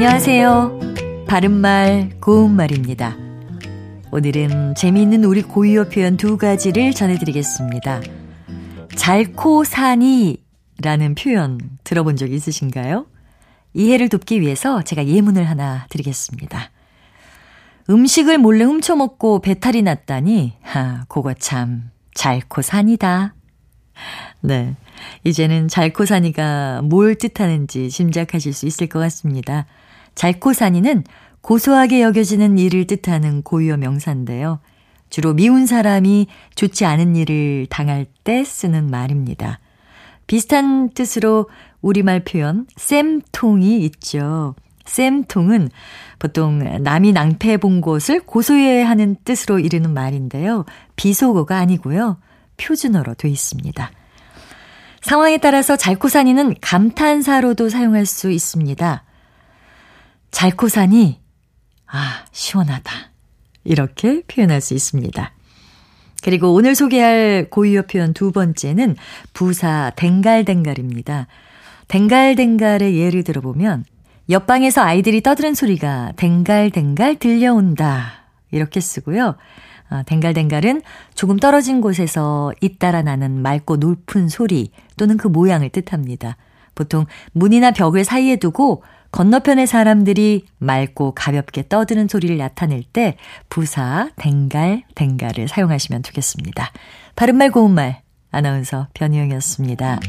안녕하세요. 바른말, 고운말입니다. 오늘은 재미있는 우리 고유어 표현 두 가지를 전해드리겠습니다. 잘코 사니 라는 표현 들어본 적 있으신가요? 이해를 돕기 위해서 제가 예문을 하나 드리겠습니다. 음식을 몰래 훔쳐먹고 배탈이 났다니, 하, 그거 참, 잘코 산이다. 네. 이제는 잘코사니가 뭘 뜻하는지 짐작하실 수 있을 것 같습니다. 잘코사니는 고소하게 여겨지는 일을 뜻하는 고유어 명사인데요. 주로 미운 사람이 좋지 않은 일을 당할 때 쓰는 말입니다. 비슷한 뜻으로 우리말 표현 쌤통이 있죠. 쌤통은 보통 남이 낭패 본 것을 고소해 하는 뜻으로 이르는 말인데요. 비속어가 아니고요. 표준어로 돼 있습니다. 상황에 따라서 잘코사니는 감탄사로도 사용할 수 있습니다. 잘코 사니, 아, 시원하다. 이렇게 표현할 수 있습니다. 그리고 오늘 소개할 고유어 표현 두 번째는 부사 댕갈댕갈입니다. 댕갈댕갈의 예를 들어보면 옆방에서 아이들이 떠드는 소리가 댕갈댕갈 들려온다. 이렇게 쓰고요. 어, 댕갈댕갈은 조금 떨어진 곳에서 잇따라 나는 맑고 높은 소리 또는 그 모양을 뜻합니다. 보통 문이나 벽을 사이에 두고 건너편의 사람들이 맑고 가볍게 떠드는 소리를 나타낼 때 부사 댕갈 댕갈을 사용하시면 좋겠습니다. 바른말 고운말 아나운서 변희영이었습니다.